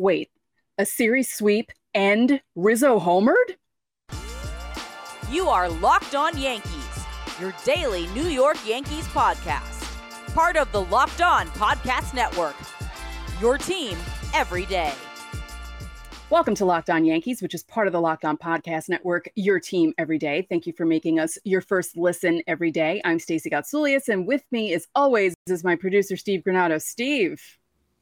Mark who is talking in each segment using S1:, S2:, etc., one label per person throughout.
S1: Wait, a series sweep and Rizzo homered?
S2: You are Locked On Yankees, your daily New York Yankees podcast. Part of the Locked On Podcast Network. Your team every day.
S1: Welcome to Locked On Yankees, which is part of the Locked On Podcast Network, your team every day. Thank you for making us your first listen every day. I'm Stacey Gotsoulias, and with me, as always, is my producer, Steve Granado. Steve,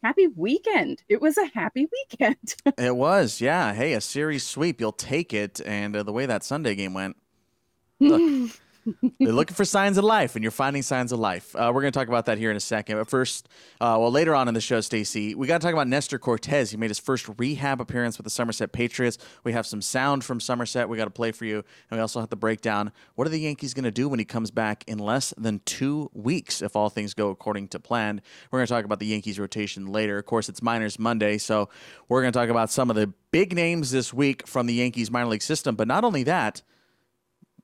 S1: happy weekend. It was a happy weekend.
S3: it was, yeah. Hey, a series sweep. You'll take it. And uh, the way that Sunday game went, look, they're looking for signs of life, and you're finding signs of life. Uh, we're going to talk about that here in a second. But first, uh, well, later on in the show, Stacey, we got to talk about Nestor Cortes. He made his first rehab appearance with the Somerset Patriots. We have some sound from Somerset we got to play for you, and we also have to break down what are the Yankees going to do when he comes back in less than two weeks if all things go according to plan. We're going to talk about the Yankees rotation later. Of course, it's Minors Monday, so we're going to talk about some of the big names this week from the Yankees minor league system. But not only that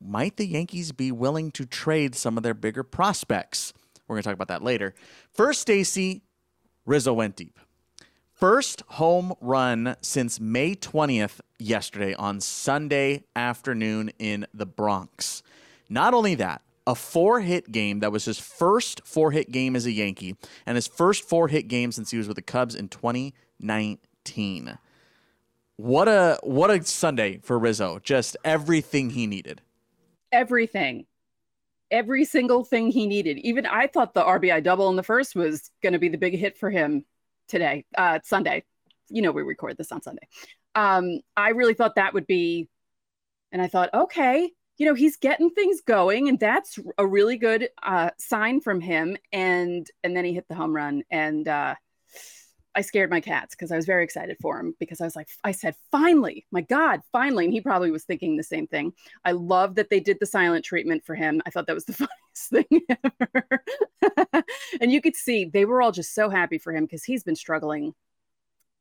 S3: might the Yankees be willing to trade some of their bigger prospects? We're going to talk about that later. First, Stacey, Rizzo went deep. First home run since May 20th yesterday on Sunday afternoon in the Bronx. Not only that, a four hit game that was his first four hit game as a Yankee and his first four hit game since he was with the Cubs in 2019. What a what a Sunday for Rizzo. Just everything he needed
S1: everything, every single thing he needed. Even I thought the RBI double in the first was going to be the big hit for him today, uh, Sunday. You know, we record this on Sunday. Um, I really thought that would be, and I thought, okay, you know, he's getting things going, and that's a really good uh, sign from him. And and then he hit the home run, and uh, I scared my cats because I was very excited for him because I was like, I said, finally, my God, finally. And he probably was thinking the same thing. I love that they did the silent treatment for him. I thought that was the funniest thing ever. and you could see they were all just so happy for him because he's been struggling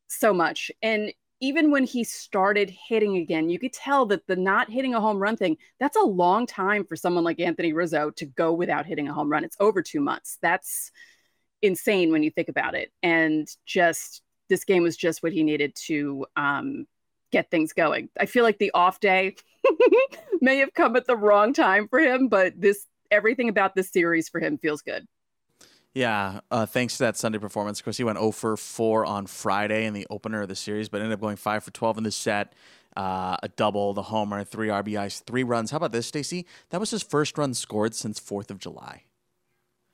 S1: so much. And even when he started hitting again, you could tell that the not hitting a home run thing, that's a long time for someone like Anthony Rizzo to go without hitting a home run. It's over two months. That's insane when you think about it. And just this game was just what he needed to um, get things going. I feel like the off day may have come at the wrong time for him, but this everything about this series for him feels good.
S3: Yeah, uh, thanks to that Sunday performance. Of course, he went 0 for 4 on Friday in the opener of the series, but ended up going 5 for 12 in the set. Uh, a double, the homer, three RBIs, three runs. How about this, Stacey? That was his first run scored since 4th of July.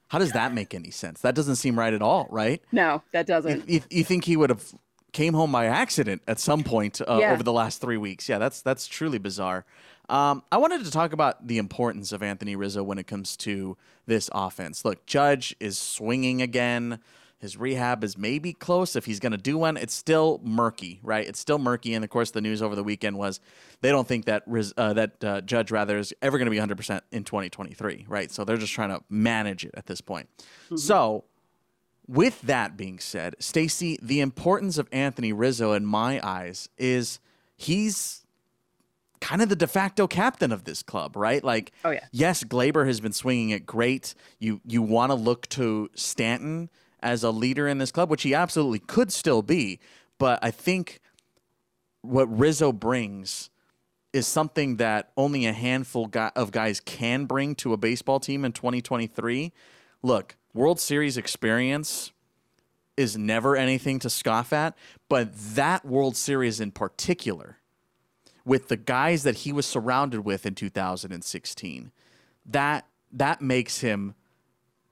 S3: How does that make any sense? That doesn't seem right at all, right?
S1: No, that doesn't.
S3: You, you, think he would have came home by accident at some point uh, yeah. over the last three weeks? Yeah, that's that's truly bizarre. Um, I wanted to talk about the importance of Anthony Rizzo when it comes to this offense. Look, Judge is swinging again. His rehab is maybe close. If he's going to do one, it's still murky, right? It's still murky. And of course, the news over the weekend was they don't think that uh, that uh, Judge rather is ever going to be 100% in 2023, right? So they're just trying to manage it at this point. Mm-hmm. So, with that being said, Stacey, the importance of Anthony Rizzo in my eyes is he's kind of the de facto captain of this club, right? Like,
S1: oh yeah,
S3: yes, Gleyber has been swinging it great. You you want to look to Stanton as a leader in this club, which he absolutely could still be. But I think what Rizzo brings is something that only a handful of guys can bring to a baseball team in 2023. Look, World Series experience is never anything to scoff at, but that World Series in particular, with the guys that he was surrounded with in 2016, that that makes him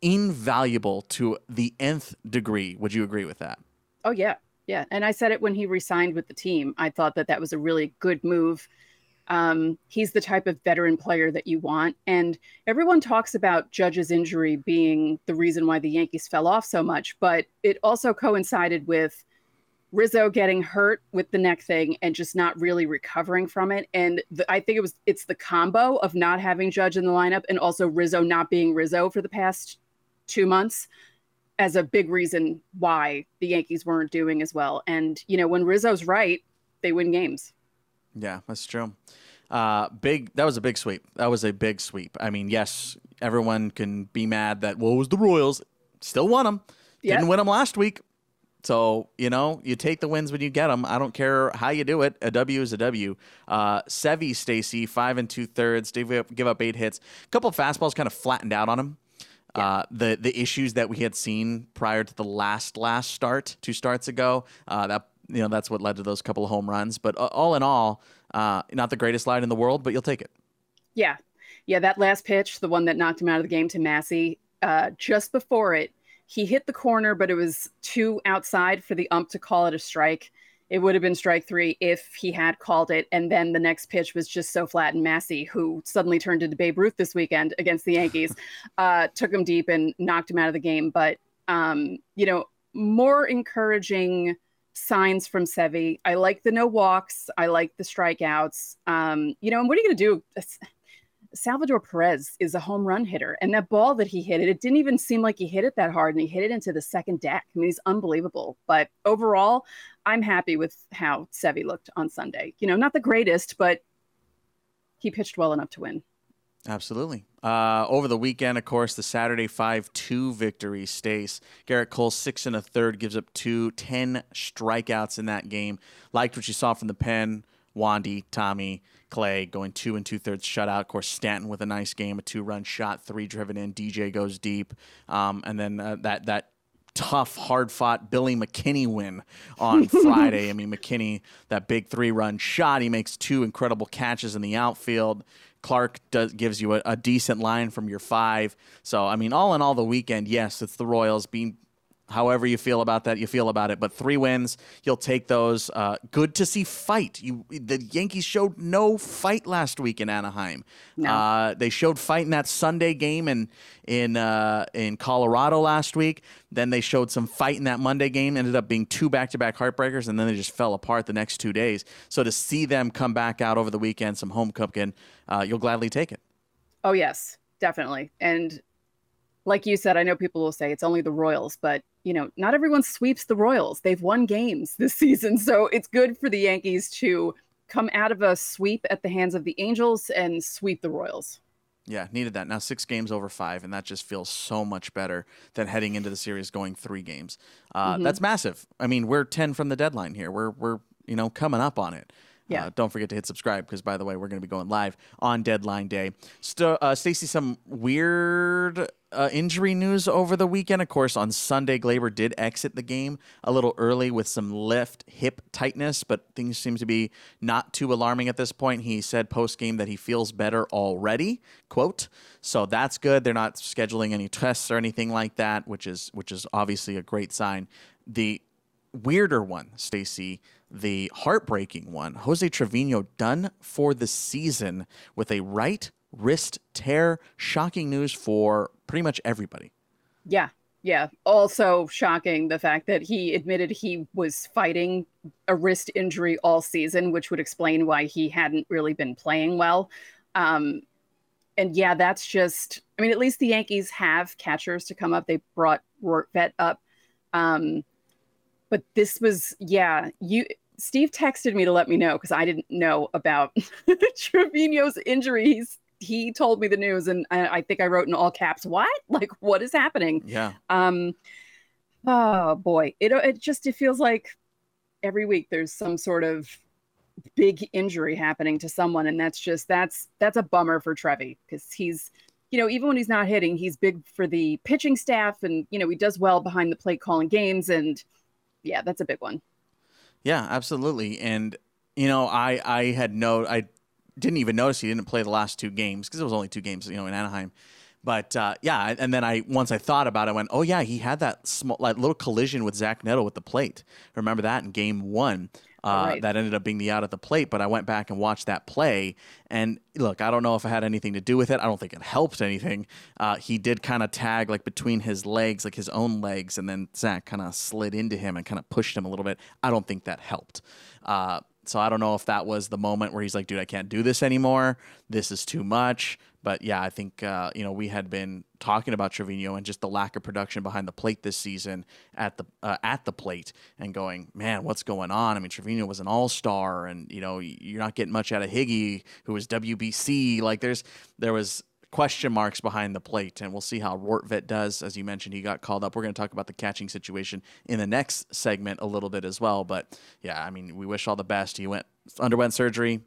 S3: invaluable to the nth degree. Would you agree with that?
S1: Oh, yeah. Yeah. And I said it when he resigned with the team. I thought that that was a really good move. Um, he's the type of veteran player that you want. And everyone talks about Judge's injury being the reason why the Yankees fell off so much, but it also coincided with Rizzo getting hurt with the neck thing and just not really recovering from it. And the, I think it was it's the combo of not having Judge in the lineup and also Rizzo not being Rizzo for the past two months as a big reason why the Yankees weren't doing as well. And, you know, when Rizzo's right, they win games.
S3: Yeah, that's true. Uh, big. That was a big sweep. That was a big sweep. I mean, yes, everyone can be mad that well, was the Royals. Still won them. Didn't win them last week. So, you know, you take the wins when you get them. I don't care how you do it. A W is a W. Uh, Sevy, Stacey, five and two thirds. Did give up eight hits. A couple of fastballs kind of flattened out on him. Yeah. Uh, the the issues that we had seen prior to the last last start, two starts ago, uh, that you know that's what led to those couple of home runs. But uh, all in all, uh, not the greatest line in the world, but you'll take it.
S1: Yeah, yeah. That last pitch, the one that knocked him out of the game to Massey, uh, just before it, he hit the corner, but it was too outside for the ump to call it a strike. It would have been strike three if he had called it. And then the next pitch was just so flat. And Massey, who suddenly turned into Babe Ruth this weekend against the Yankees, uh, took him deep and knocked him out of the game. But, um, you know, more encouraging signs from Sevy. I like the no walks. I like the strikeouts. Um, you know, and what are you going to do? Salvador Perez is a home run hitter, and that ball that he hit it, it didn't even seem like he hit it that hard, and he hit it into the second deck. I mean, he's unbelievable. But overall, I'm happy with how Sevy looked on Sunday. You know, not the greatest, but he pitched well enough to win.
S3: Absolutely. Uh, over the weekend, of course, the Saturday 5 2 victory stays. Gerrit Cole, six and a third, gives up two, 10 strikeouts in that game. Liked what you saw from the pen. Wandy, Tommy, Clay going two and two thirds shutout. Of course, Stanton with a nice game, a two run shot, three driven in. DJ goes deep, um, and then uh, that that tough, hard fought Billy McKinney win on Friday. I mean, McKinney that big three run shot. He makes two incredible catches in the outfield. Clarke does, gives you a, a, decent line from your five. So, I mean, all in all, the weekend, yes, it's the Royals being however you feel about that, you feel about it. But three wins, you'll take those. Uh, good to see fight. You, the Yankees showed no fight last week in Anaheim. No. Uh, they showed fight in that Sunday game in in uh, in Colorado last week. Then they showed some fight in that Monday game. Ended up being two back to back heartbreakers, and then they just fell apart the next two days. So to see them come back out over the weekend, some home cooking, uh, you'll gladly take it.
S1: Oh yes, definitely. And like you said, I know people will say it's only the Royals, but you know, not everyone sweeps the Royals. They've won games this season, so it's good for the Yankees to come out of a sweep at the hands of the Angels and sweep the Royals.
S3: Yeah, needed that. Now six games over five, and that just feels so much better than heading into the series going three games. Uh, mm-hmm. That's massive. I mean, we're ten from the deadline here. We're we're you know coming up on it. Yeah. Uh, don't forget to hit subscribe because, by the way, we're going to be going live on deadline day. St- uh, Stacey, some weird uh, injury news over the weekend. Of course, on Sunday, Gleyber did exit the game a little early with some left hip tightness, but things seem to be not too alarming at this point. He said post game that he feels better already. Quote. So that's good. They're not scheduling any tests or anything like that, which is which is obviously a great sign. The weirder one, Stacey, the heartbreaking one. Jose Trevino done for the season with a right wrist tear. Shocking news for pretty much everybody.
S1: Yeah. Yeah. Also shocking the fact that he admitted he was fighting a wrist injury all season, which would explain why he hadn't really been playing well. Um, and yeah, that's just, I mean, at least the Yankees have catchers to come up. They brought Rortvedt up. Um, but this was yeah you steve texted me to let me know because i didn't know about trevino's injuries he told me the news and I, I, think i wrote in all caps what like what is happening
S3: yeah
S1: um oh boy it, it just it feels like every week there's some sort of big injury happening to someone and that's just that's that's a bummer for trevi because he's you know even when he's not hitting he's big for the pitching staff and you know he does well behind the plate calling games and yeah, that's a big one.
S3: Yeah, absolutely. And you know, I I had no I didn't even notice he didn't play the last two games because it was only two games, you know, in Anaheim. But uh, yeah, and then I once I thought about it, I went, oh yeah, he had that small, like little collision with Zach Neto with the plate. Remember that in Game One? Uh, right. That ended up being the out of the plate. But I went back and watched that play, and look, I don't know if it had anything to do with it. I don't think it helped anything. Uh, he did kind of tag like between his legs, like his own legs, and then Zach kind of slid into him and kind of pushed him a little bit. I don't think that helped. So I don't know if that was the moment where he's like, dude, I can't do this anymore. This is too much. But yeah, I think uh, you know we had been talking about Trevino and just the lack of production behind the plate this season at the uh, at the plate and going, man, what's going on? I mean, Trevino was an all star, and you know you're not getting much out of Higgy, who was WBC. Like there's there was question marks behind the plate, and we'll see how Rortvedt does. As you mentioned, he got called up. We're going to talk about the catching situation in the next segment a little bit as well. But yeah, I mean, we wish all the best. He went underwent surgery,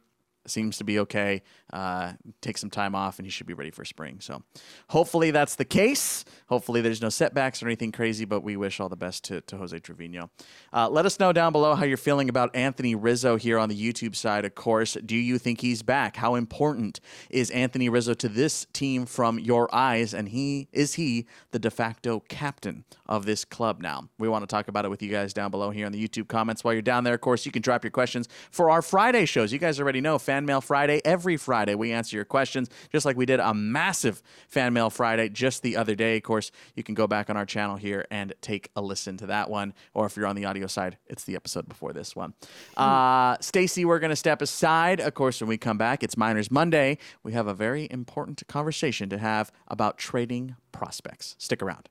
S3: seems to be okay. Uh, take some time off, and he should be ready for spring. So, hopefully that's the case. Hopefully there's no setbacks or anything crazy. But we wish all the best to, to Jose Trevino. Uh, let us know down below how you're feeling about Anthony Rizzo here on the YouTube side. Of course, do you think he's back? How important is Anthony Rizzo to this team from your eyes? And he is he the de facto captain of this club now? We want to talk about it with you guys down below here in the YouTube comments. While you're down there, of course, you can drop your questions for our Friday shows. You guys already know Fan Mail Friday. Every Friday, we answer your questions, just like we did a massive Fan Mail Friday just the other day. Of course, you can go back on our channel here and take a listen to that one. Or if you're on the audio side, it's the episode before this one. Uh, Stacey, we're going to step aside. Of course, when we come back, it's Minors Monday. We have a very important conversation to have about trading prospects. Stick around.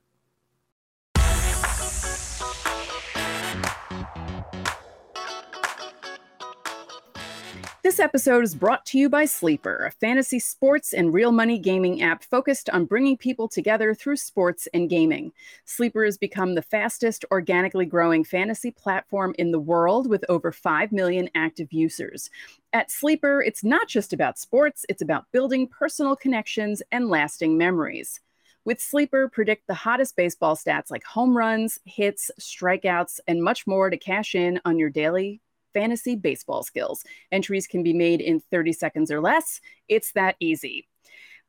S1: This episode is brought to you by Sleeper, a fantasy sports and real money gaming app focused on bringing people together through sports and gaming. Sleeper has become the fastest organically growing fantasy platform in the world with over 5 million active users. At Sleeper, it's not just about sports, it's about building personal connections and lasting memories. With Sleeper, predict the hottest baseball stats like home runs, hits, strikeouts, and much more to cash in on your daily fantasy baseball skills. Entries can be made in 30 seconds or less. It's that easy.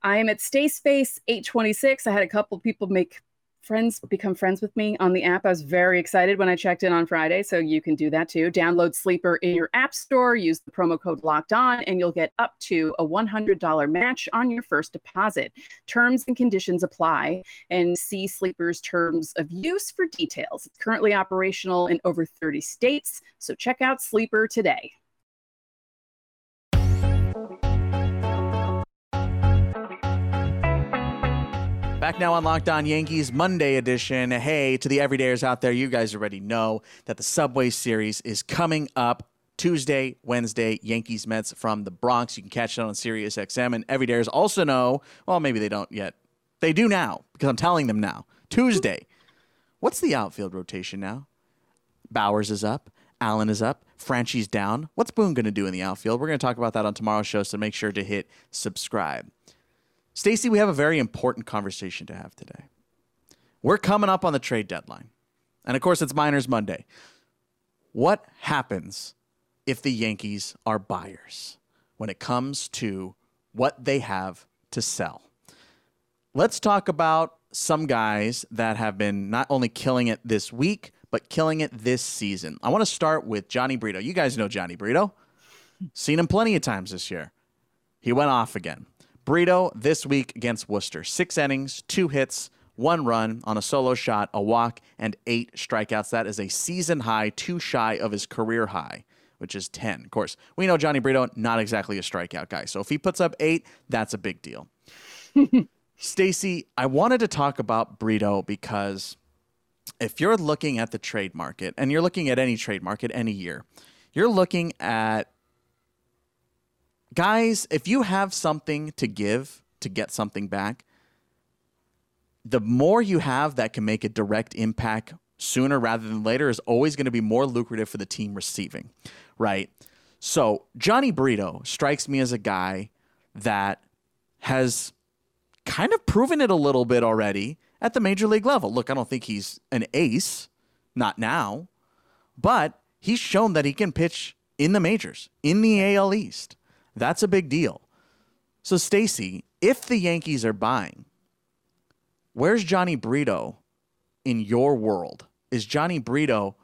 S1: I am at Stay Space 826. I had a couple people make friends become friends with me on the app. I was very excited when I checked in on Friday, so you can do that too. Download Sleeper in your app store, use the promo code locked on, and you'll get up to a $100 match on your first deposit. Terms and conditions apply, and see Sleeper's terms of use for details. It's currently operational in over 30 states, so check out Sleeper today.
S3: Back now on Locked On Yankees Monday edition. Hey, to the everydayers out there, you guys already know that the Subway Series is coming up Tuesday, Wednesday, Yankees Mets from the Bronx. You can catch it on Sirius XM. And everydayers also know, well, maybe they don't yet. They do now because I'm telling them now. Tuesday. What's the outfield rotation now? Bauers is up. Allen is up. Franchy's down. What's Boone going to do in the outfield? We're going to talk about that on tomorrow's show, so make sure to hit subscribe. Stacey, we have a very important conversation to have today. We're coming up on the trade deadline. And of course, it's Minors Monday. What happens if the Yankees are buyers when it comes to what they have to sell? Let's talk about some guys that have been not only killing it this week, but killing it this season. I want to start with Jhony Brito. You guys know Jhony Brito. Seen him plenty of times this year. He went off again. Brito this week against Worcester. Six innings, two hits, one run on a solo shot, a walk, and eight strikeouts. That is a season high, two shy of his career high, which is 10. Of course, we know Jhony Brito, not exactly a strikeout guy. So if he puts up eight, that's a big deal. Stacey, I wanted to talk about Brito because if you're looking at the trade market, and you're looking at any trade market any year, you're looking at guys, if you have something to give to get something back, the more you have that can make a direct impact sooner rather than later is always going to be more lucrative for the team receiving, right? So, Jhony Brito strikes me as a guy that has kind of proven it a little bit already at the major league level. Look, I don't think he's an ace, not now, but he's shown that he can pitch in the majors, in the AL East. That's a big deal. So, Stacey, if the Yankees are buying, where's Jhony Brito in your world? Is Jhony Brito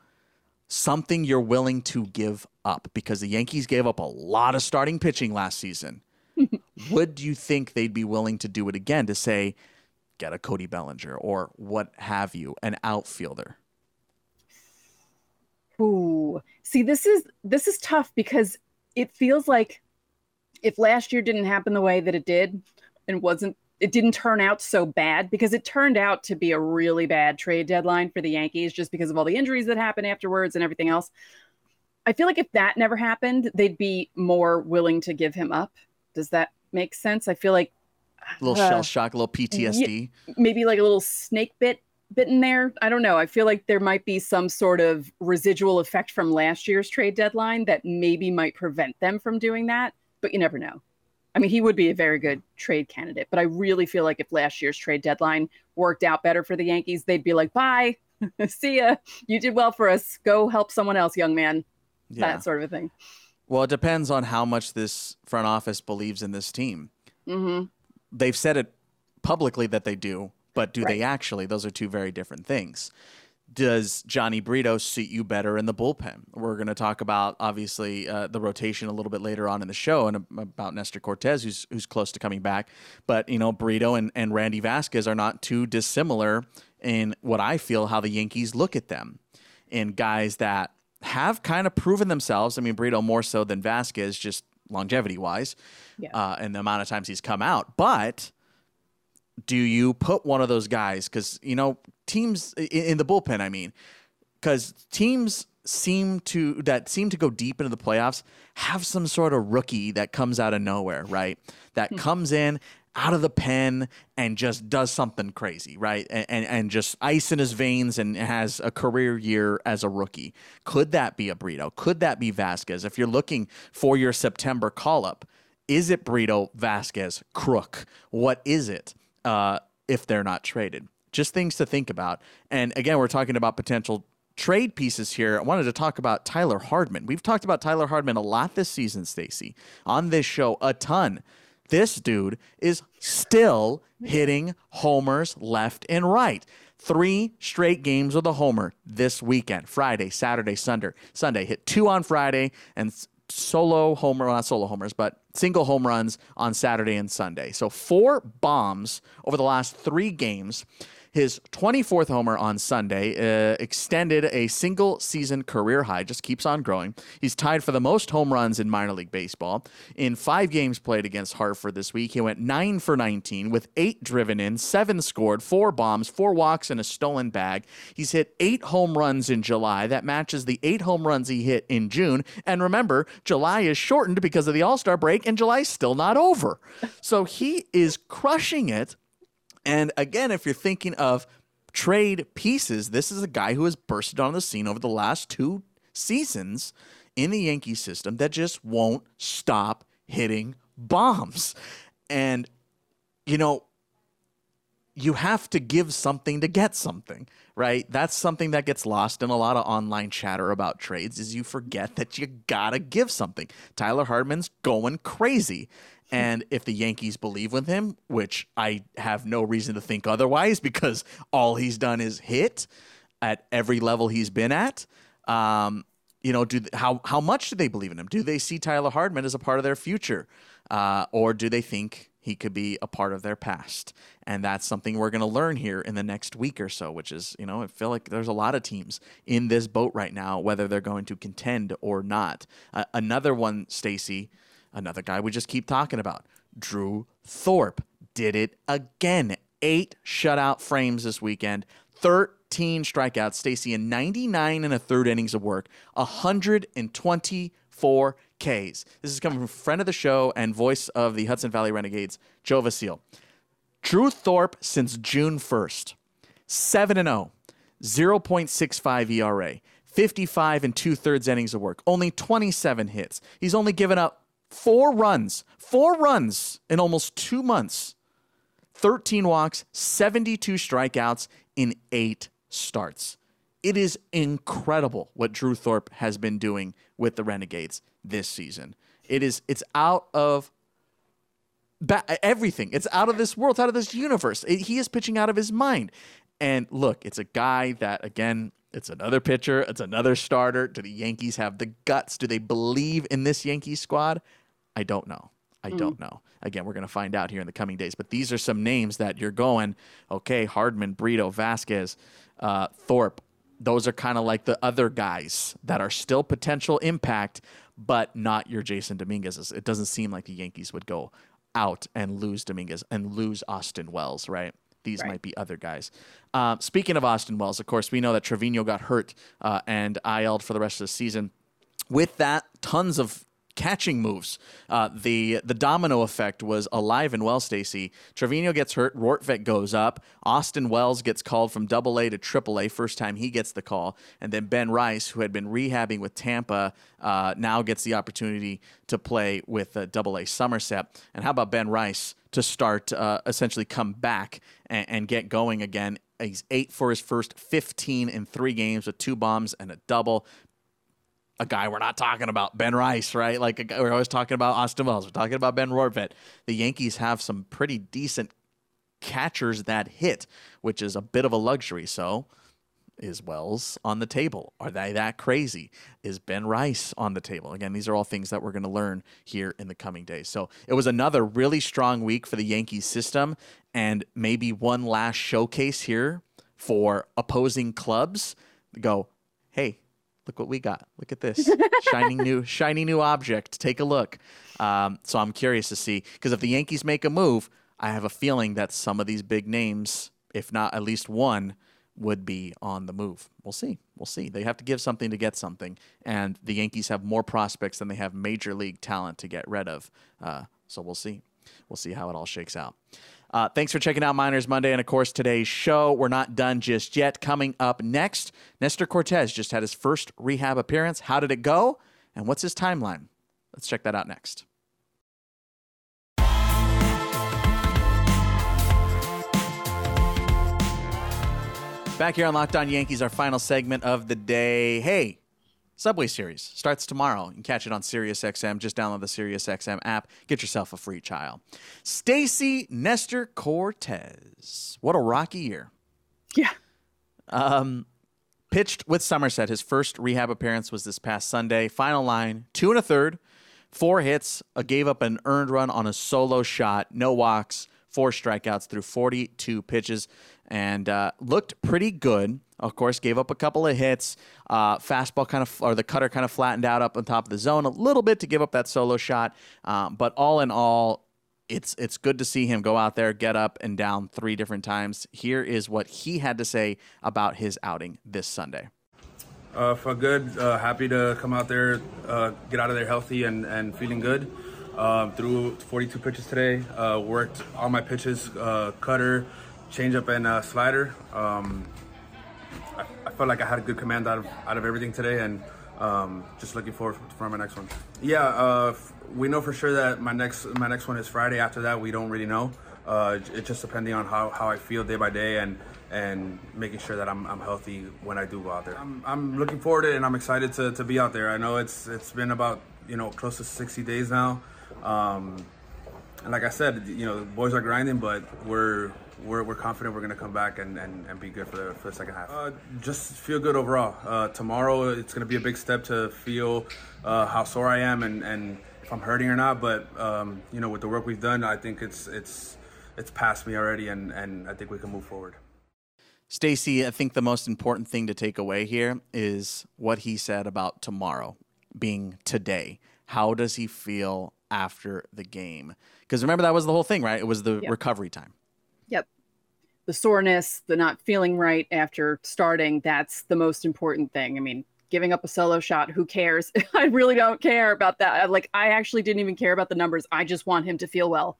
S3: something you're willing to give up? Because the Yankees gave up a lot of starting pitching last season. Would you think they'd be willing to do it again to say, get a Cody Bellinger or what have you, an outfielder?
S1: Ooh, see, this is this is tough because it feels like if last year didn't happen the way that it did and wasn't it didn't turn out so bad because it turned out to be a really bad trade deadline for the Yankees just because of all the injuries that happened afterwards and everything else. I feel like if that never happened, they'd be more willing to give him up. Does that make sense? I feel like
S3: A little
S1: Uh,
S3: shell shock, a little PTSD.
S1: maybe like a little snake bit bit in there. I don't know. I feel like there might be some sort of residual effect from last year's trade deadline that maybe might prevent them from doing that, but you never know. I mean, he would be a very good trade candidate, but I really feel like if last year's trade deadline worked out better for the Yankees, they'd be like, "Bye, see ya. You did well for us. Go help someone else, young man."
S3: Yeah.
S1: That sort of a thing.
S3: Well, it depends on how much this front office believes in this team.
S1: hmm
S3: They've said it publicly that they do, but do they actually? Those are two very different things. Does Jhony Brito suit you better in the bullpen? We're going to talk about obviously uh, the rotation a little bit later on in the show and about Nestor Cortes, who's who's close to coming back. But you know, Brito and, and Randy Vasquez are not too dissimilar in what I feel how the Yankees look at them, and guys that have kind of proven themselves. I mean, Brito more so than Vasquez, just longevity wise,
S1: Yeah.
S3: uh, and the amount of times he's come out. But do you put one of those guys? Because you know teams in, the bullpen. I mean, because teams seem to that seem to go deep into the playoffs have some sort of rookie that comes out of nowhere, right? That hmm. comes in out of the pen and just does something crazy, right? And, and and just ice in his veins and has a career year as a rookie. Could that be a Brito? Could that be Vasquez? If you're looking for your September call up, is it Brito, Vasquez, Krook? What is it? Uh, if they're not traded, just things to think about. And again, we're talking about potential trade pieces here. I wanted to talk about Tyler Hardman. We've talked about Tyler Hardman a lot this season, Stacey, on this show a ton. This dude is still hitting homers left and right. Three straight games with a homer this weekend. Friday, Saturday, Sunday. Sunday hit two on Friday and solo homer, well, not solo homers, but single home runs on Saturday and Sunday. So four bombs over the last three games. His 24th homer on Sunday uh, extended a single season career high, just keeps on growing. He's tied for the most home runs in minor league baseball. In five games played against Hartford this week, he went 9 for 19 with eight driven in, seven scored, four bombs, four walks, and a stolen bag. He's hit eight home runs in July. That matches the eight home runs he hit in June. And remember, July is shortened because of the All Star break, and July's still not over. So he is crushing it. And again, if you're thinking of trade pieces, this is a guy who has bursted on the scene over the last two seasons in the Yankee system that just won't stop hitting bombs. And, you know, you have to give something to get something, right? That's something that gets lost in a lot of online chatter about trades is you forget that you gotta give something. Tyler Hardman's going crazy. And if the Yankees believe with him, which I have no reason to think otherwise because all he's done is hit at every level he's been at, um, you know, do how how much do they believe in him? Do they see Tyler Hardman as a part of their future, uh, or do they think he could be a part of their past? And that's something we're going to learn here in the next week or so. Which is, you know, I feel like there's a lot of teams in this boat right now, whether they're going to contend or not. Uh, another one, Stacey, another guy we just keep talking about, Drew Thorpe, did it again. Eight shutout frames this weekend. 13 strikeouts, Stacey, in 99 and a third innings of work, 124 Ks. This is coming from friend of the show and voice of the Hudson Valley Renegades, Joe Vasile. Drew Thorpe since June 1st, 7 and 0, 0.65 ERA, 55 and two thirds innings of work, only 27 hits. He's only given up four runs, four runs in almost two months. 13 walks, 72 strikeouts in eight starts. It is incredible what Drew Thorpe has been doing with the Renegades this season. It is it's out of ba- everything. It's out of this world, it's out of this universe. It- he is pitching out of his mind. And look, it's a guy that again, it's another pitcher, it's another starter. Do the Yankees have the guts? Do they believe in this Yankee squad? I don't know. I don't know. Again, we're going to find out here in the coming days. But these are some names that you're going, okay, Hardman, Brito, Vasquez, uh, Thorpe. Those are kind of like the other guys that are still potential impact, but not your Jasson Dominguez. It doesn't seem like the Yankees would go out and lose Dominguez and lose Austin Wells, right? These
S1: Right.
S3: might be other guys. Um, speaking of Austin Wells, of course, we know that Trevino got hurt uh, and IL'd for the rest of the season. With that, tons of catching moves. Uh, the the domino effect was alive and well. Stacey Trevino gets hurt. Rortvedt goes up. Austin Wells gets called from Double A to Triple A. First time he gets the call, and then Ben Rice, who had been rehabbing with Tampa, uh, now gets the opportunity to play with uh, Double A Somerset. And how about Ben Rice to start uh, essentially come back and, and get going again? He's eight for his first 15 in three games with two bombs and a double a guy we're not talking about, Ben Rice, right? Like we're always talking about Austin Wells. We're talking about Ben Rortvedt. The Yankees have some pretty decent catchers that hit, which is a bit of a luxury. So is Wells on the table? Are they that crazy? Is Ben Rice on the table? Again, these are all things that we're going to learn here in the coming days. So it was another really strong week for the Yankees system and maybe one last showcase here for opposing clubs. Go, hey, look what we got. Look at this shiny new, shiny new object. Take a look. Um, so I'm curious to see because if the Yankees make a move, I have a feeling that some of these big names, if not at least one, would be on the move. We'll see. We'll see. They have to give something to get something, and the Yankees have more prospects than they have major league talent to get rid of. Uh, so we'll see. We'll see how it all shakes out. Uh, thanks for checking out Minors Monday and, of course, today's show. We're not done just yet. Coming up next, Nestor Cortes just had his first rehab appearance. How did it go? And what's his timeline? Let's check that out next. Back here on Locked On Yankees, our final segment of the day. Hey, Subway Series starts tomorrow. You can catch it on SiriusXM. Just download the SiriusXM app. Get yourself a free trial. Stacey Nestor Cortes. What a rocky year.
S1: Yeah.
S3: Um, pitched with Somerset. His first rehab appearance was this past Sunday. Final line, two and a third, four hits, uh, gave up an earned run on a solo shot, no walks, four strikeouts through 42 pitches, and uh, looked pretty good. Of course, gave up a couple of hits. Uh, fastball kind of, or the cutter kind of flattened out up on top of the zone a little bit to give up that solo shot. Um, but all in all, it's it's good to see him go out there, get up and down three different times. Here is what he had to say about his outing this Sunday.
S4: Uh, felt good. Uh, happy to come out there, uh, get out of there healthy and, and feeling good. Uh, threw 42 pitches today. Uh, worked all my pitches, uh, cutter, changeup, and uh, slider. Um, I, I, felt like I had a good command out of out of everything today, and um, just looking forward to for my next one. Yeah, uh, we know for sure that my next my next one is Friday. After that, we don't really know. Uh, it's just depending on how, how I feel day by day and and making sure that I'm, I'm healthy when I do go out there. I'm, I'm looking forward to it and I'm excited to, to be out there. I know it's it's been about you know close to 60 days now. Um, and like I said, you know, the boys are grinding, but we're we're, we're confident we're going to come back and, and, and be good for the, for the second half. Uh, just feel good overall. Uh, tomorrow, it's going to be a big step to feel uh, how sore I am and, and if I'm hurting or not. But, um, you know, with the work we've done, I think it's, it's, it's past me already, and, and I think we can move forward.
S3: Stacey, I think the most important thing to take away here is what he said about tomorrow being today. How does he feel after the game? Because remember, that was the whole thing, right? It was the yep. recovery time.
S1: Yep. The soreness, the not feeling right after starting, that's the most important thing. I mean, giving up a solo shot, who cares? I really don't care about that. Like, I actually didn't even care about the numbers. I just want him to feel well.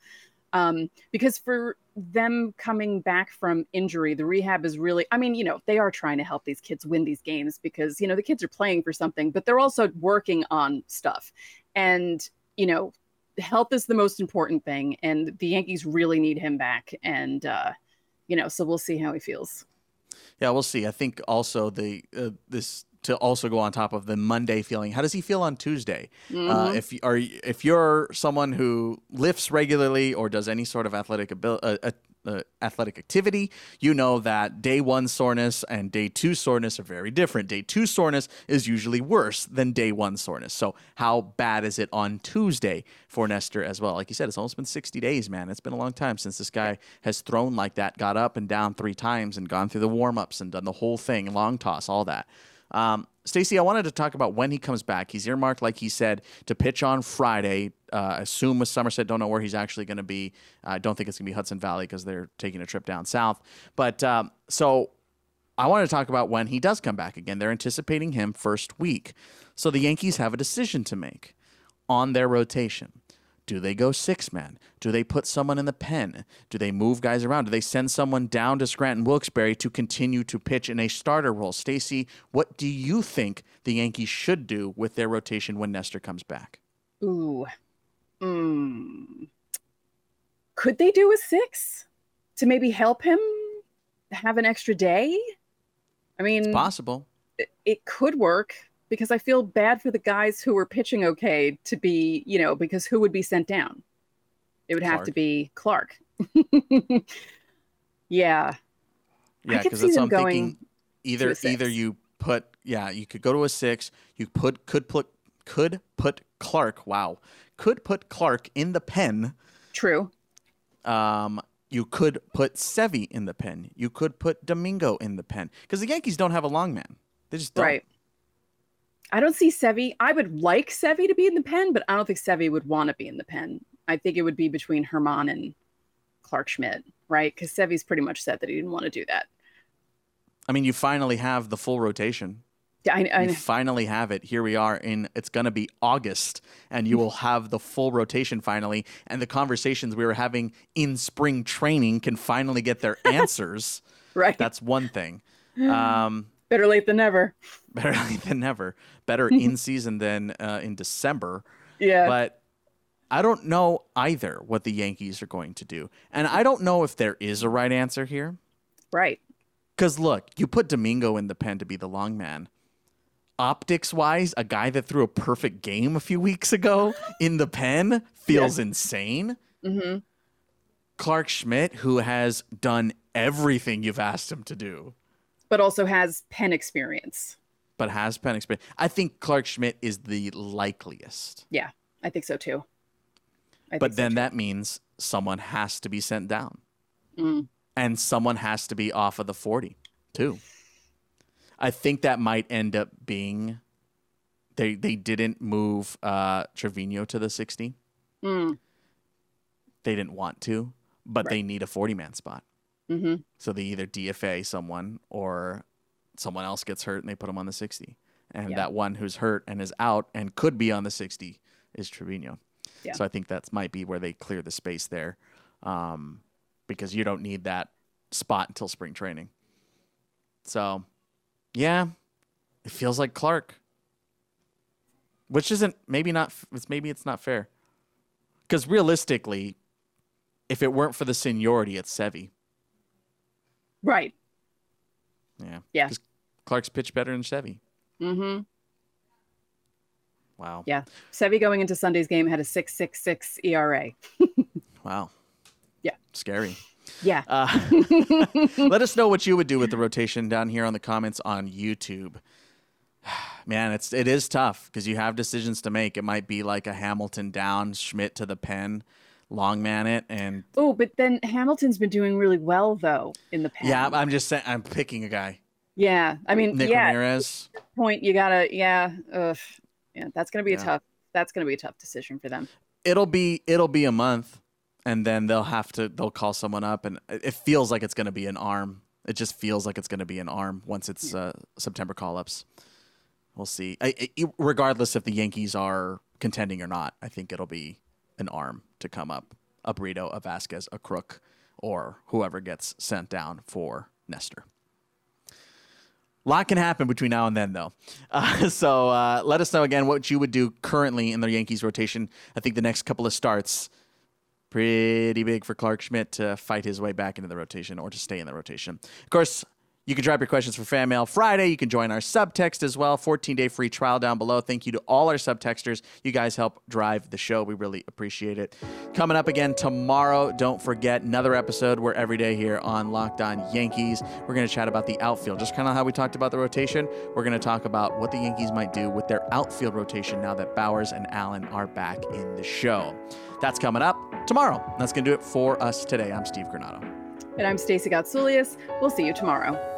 S1: Um, because for them coming back from injury, the rehab is really, I mean, you know, they are trying to help these kids win these games because, you know, the kids are playing for something, but they're also working on stuff. And, you know, health is the most important thing, and the Yankees really need him back. And uh, you know, so we'll see how he feels.
S3: Yeah, we'll see. I think also the uh, this to also go on top of the Monday feeling. How does he feel on Tuesday? Uh, mm-hmm. Uh, if are if you're someone who lifts regularly or does any sort of athletic ability, uh, uh, uh, athletic activity, you know that day one soreness and day two soreness are very different. Day two soreness is usually worse than day one soreness. So, how bad is it on Tuesday for Nestor as well? Like you said, it's almost been 60 days, man. It's been a long time since this guy has thrown like that, got up and down three times and gone through the warm ups and done the whole thing, long toss, all that. Um, Stacey, I wanted to talk about when he comes back. He's earmarked, like he said, to pitch on Friday. Uh, assume with Somerset, don't know where he's actually going to be. I don't think it's going to be Hudson Valley because they're taking a trip down south. But um, so I wanted to talk about when he does come back again. They're anticipating him first week. So the Yankees have a decision to make. on their rotation. Do they go six man? Do they put someone in the pen? Do they move guys around? Do they send someone down to Scranton Wilkes-Barre to continue to pitch in a starter role? Stacey, what do you think the Yankees should do with their rotation when Nestor comes back?
S1: Ooh. Mm. Could they do a six to maybe help him have an extra day? I mean,
S3: It's possible.
S1: it, it could work because I feel bad for the guys who were pitching okay to be, you know, because who would be sent down? It would have to be Clarke. yeah.
S3: Yeah, because
S1: see
S3: that's what
S1: them
S3: I'm
S1: going
S3: thinking. Either either you put yeah, you could go to a six. You put could put could put Clarke. Wow, could put Clarke in the pen.
S1: True.
S3: Um, you could put Sevi in the pen. You could put Domingo in the pen because the Yankees don't have a long man. They just don't.
S1: Right. I don't see Sevi. I would like Sevi to be in the pen, but I don't think Sevi would want to be in the pen. I think it would be between Germán and Clarke Schmidt, right? Because Sevi's pretty much said that he didn't want to do that.
S3: I mean, you finally have the full rotation.
S1: Yeah, I, I,
S3: You finally have it. Here we are in it's going to be August and you will have the full rotation finally and the conversations we were having in spring training can finally get their answers.
S1: right.
S3: That's one thing. Um
S1: Better late than never.
S3: better late than never. Better in season than uh, in December.
S1: Yeah.
S3: But I don't know either what the Yankees are going to do. And I don't know if there is a right answer here.
S1: right.
S3: Because look, you put Domingo in the pen to be the long man. Optics wise, a guy that threw a perfect game a few weeks ago in the pen feels insane.
S1: hmm
S3: Clarke Schmidt, who has done everything you've asked him to do,
S1: But also has pen experience.
S3: but has pen experience. I think Clarke Schmidt is the likeliest.
S1: Yeah, I think so too. I
S3: But
S1: so
S3: then
S1: too.
S3: that means someone has to be sent down.
S1: Mm.
S3: And someone has to be off of the 40, too. I think that might end up being they they didn't move uh Trevino to the 60.
S1: Mm.
S3: They didn't want to, but
S1: Right.
S3: they need a 40 man spot.
S1: Hmm
S3: So they either DFA someone or someone else gets hurt and they put them on the 60. And
S1: Yeah.
S3: that one who's hurt and is out and could be on the 60 is Trevino.
S1: Yeah.
S3: So I think that might be where they clear the space there um, because you don't need that spot until spring training. So, yeah, it feels like Clarke, which isn't maybe not, it's maybe it's not fair. Because realistically, if it weren't for the seniority, it's Sevi.
S1: Right.
S3: Yeah.
S1: Yeah.
S3: Clarke's pitched better than Chevy.
S1: Mm hmm
S3: Wow.
S1: Yeah. Sevi going into Sunday's game had a 666 ERA.
S3: Wow.
S1: Yeah.
S3: Scary.
S1: Yeah.
S3: Uh, let us know what you would do with the rotation down here on the comments on YouTube. Man, it's it is tough because you have decisions to make. It might be like a Hamilton down, Schmidt to the pen, long man it, and
S1: Oh, but then Hamilton's been doing really well though in the past.
S3: yeah, I'm just saying I'm picking a guy.
S1: yeah. I mean,
S3: Nick
S1: yeah.
S3: Ramirez.
S1: Point, you gotta, yeah, ugh, yeah. That's gonna be a tough. That's gonna be a tough decision for them.
S3: It'll be it'll be a month, and then they'll have to they'll call someone up, and it feels like it's to be an arm. It just feels like it's to be an arm once it's uh, September call ups. We'll see. I, I- regardless if the Yankees are contending or not, I think it'll be an arm to come up. A Brito, a Vasquez, a Krook, or whoever gets sent down for Nestor. lot can happen between now and then, though. Uh, so uh, let us know again what you would do currently in the Yankees rotation. I think the next couple of starts pretty big for Clarke Schmidt to fight his way back into the rotation or to stay in the rotation. Of course, you can drop your questions for Fan Mail Friday. You can join our subtext as well. 14 day free trial down below. Thank you to all our subtexters. You guys help drive the show. We really appreciate it. Coming up again tomorrow, don't forget another episode. We're every day here on Locked On Yankees. We're going to chat about the outfield, just kind of how we talked about the rotation. We're going to talk about what the Yankees might do with their outfield rotation now that Bauers and Allen are back in the show. That's coming up tomorrow. That's going to do it for us today. I'm Steve Granado.
S1: And I'm Stacey Gotsoulias. We'll see you tomorrow.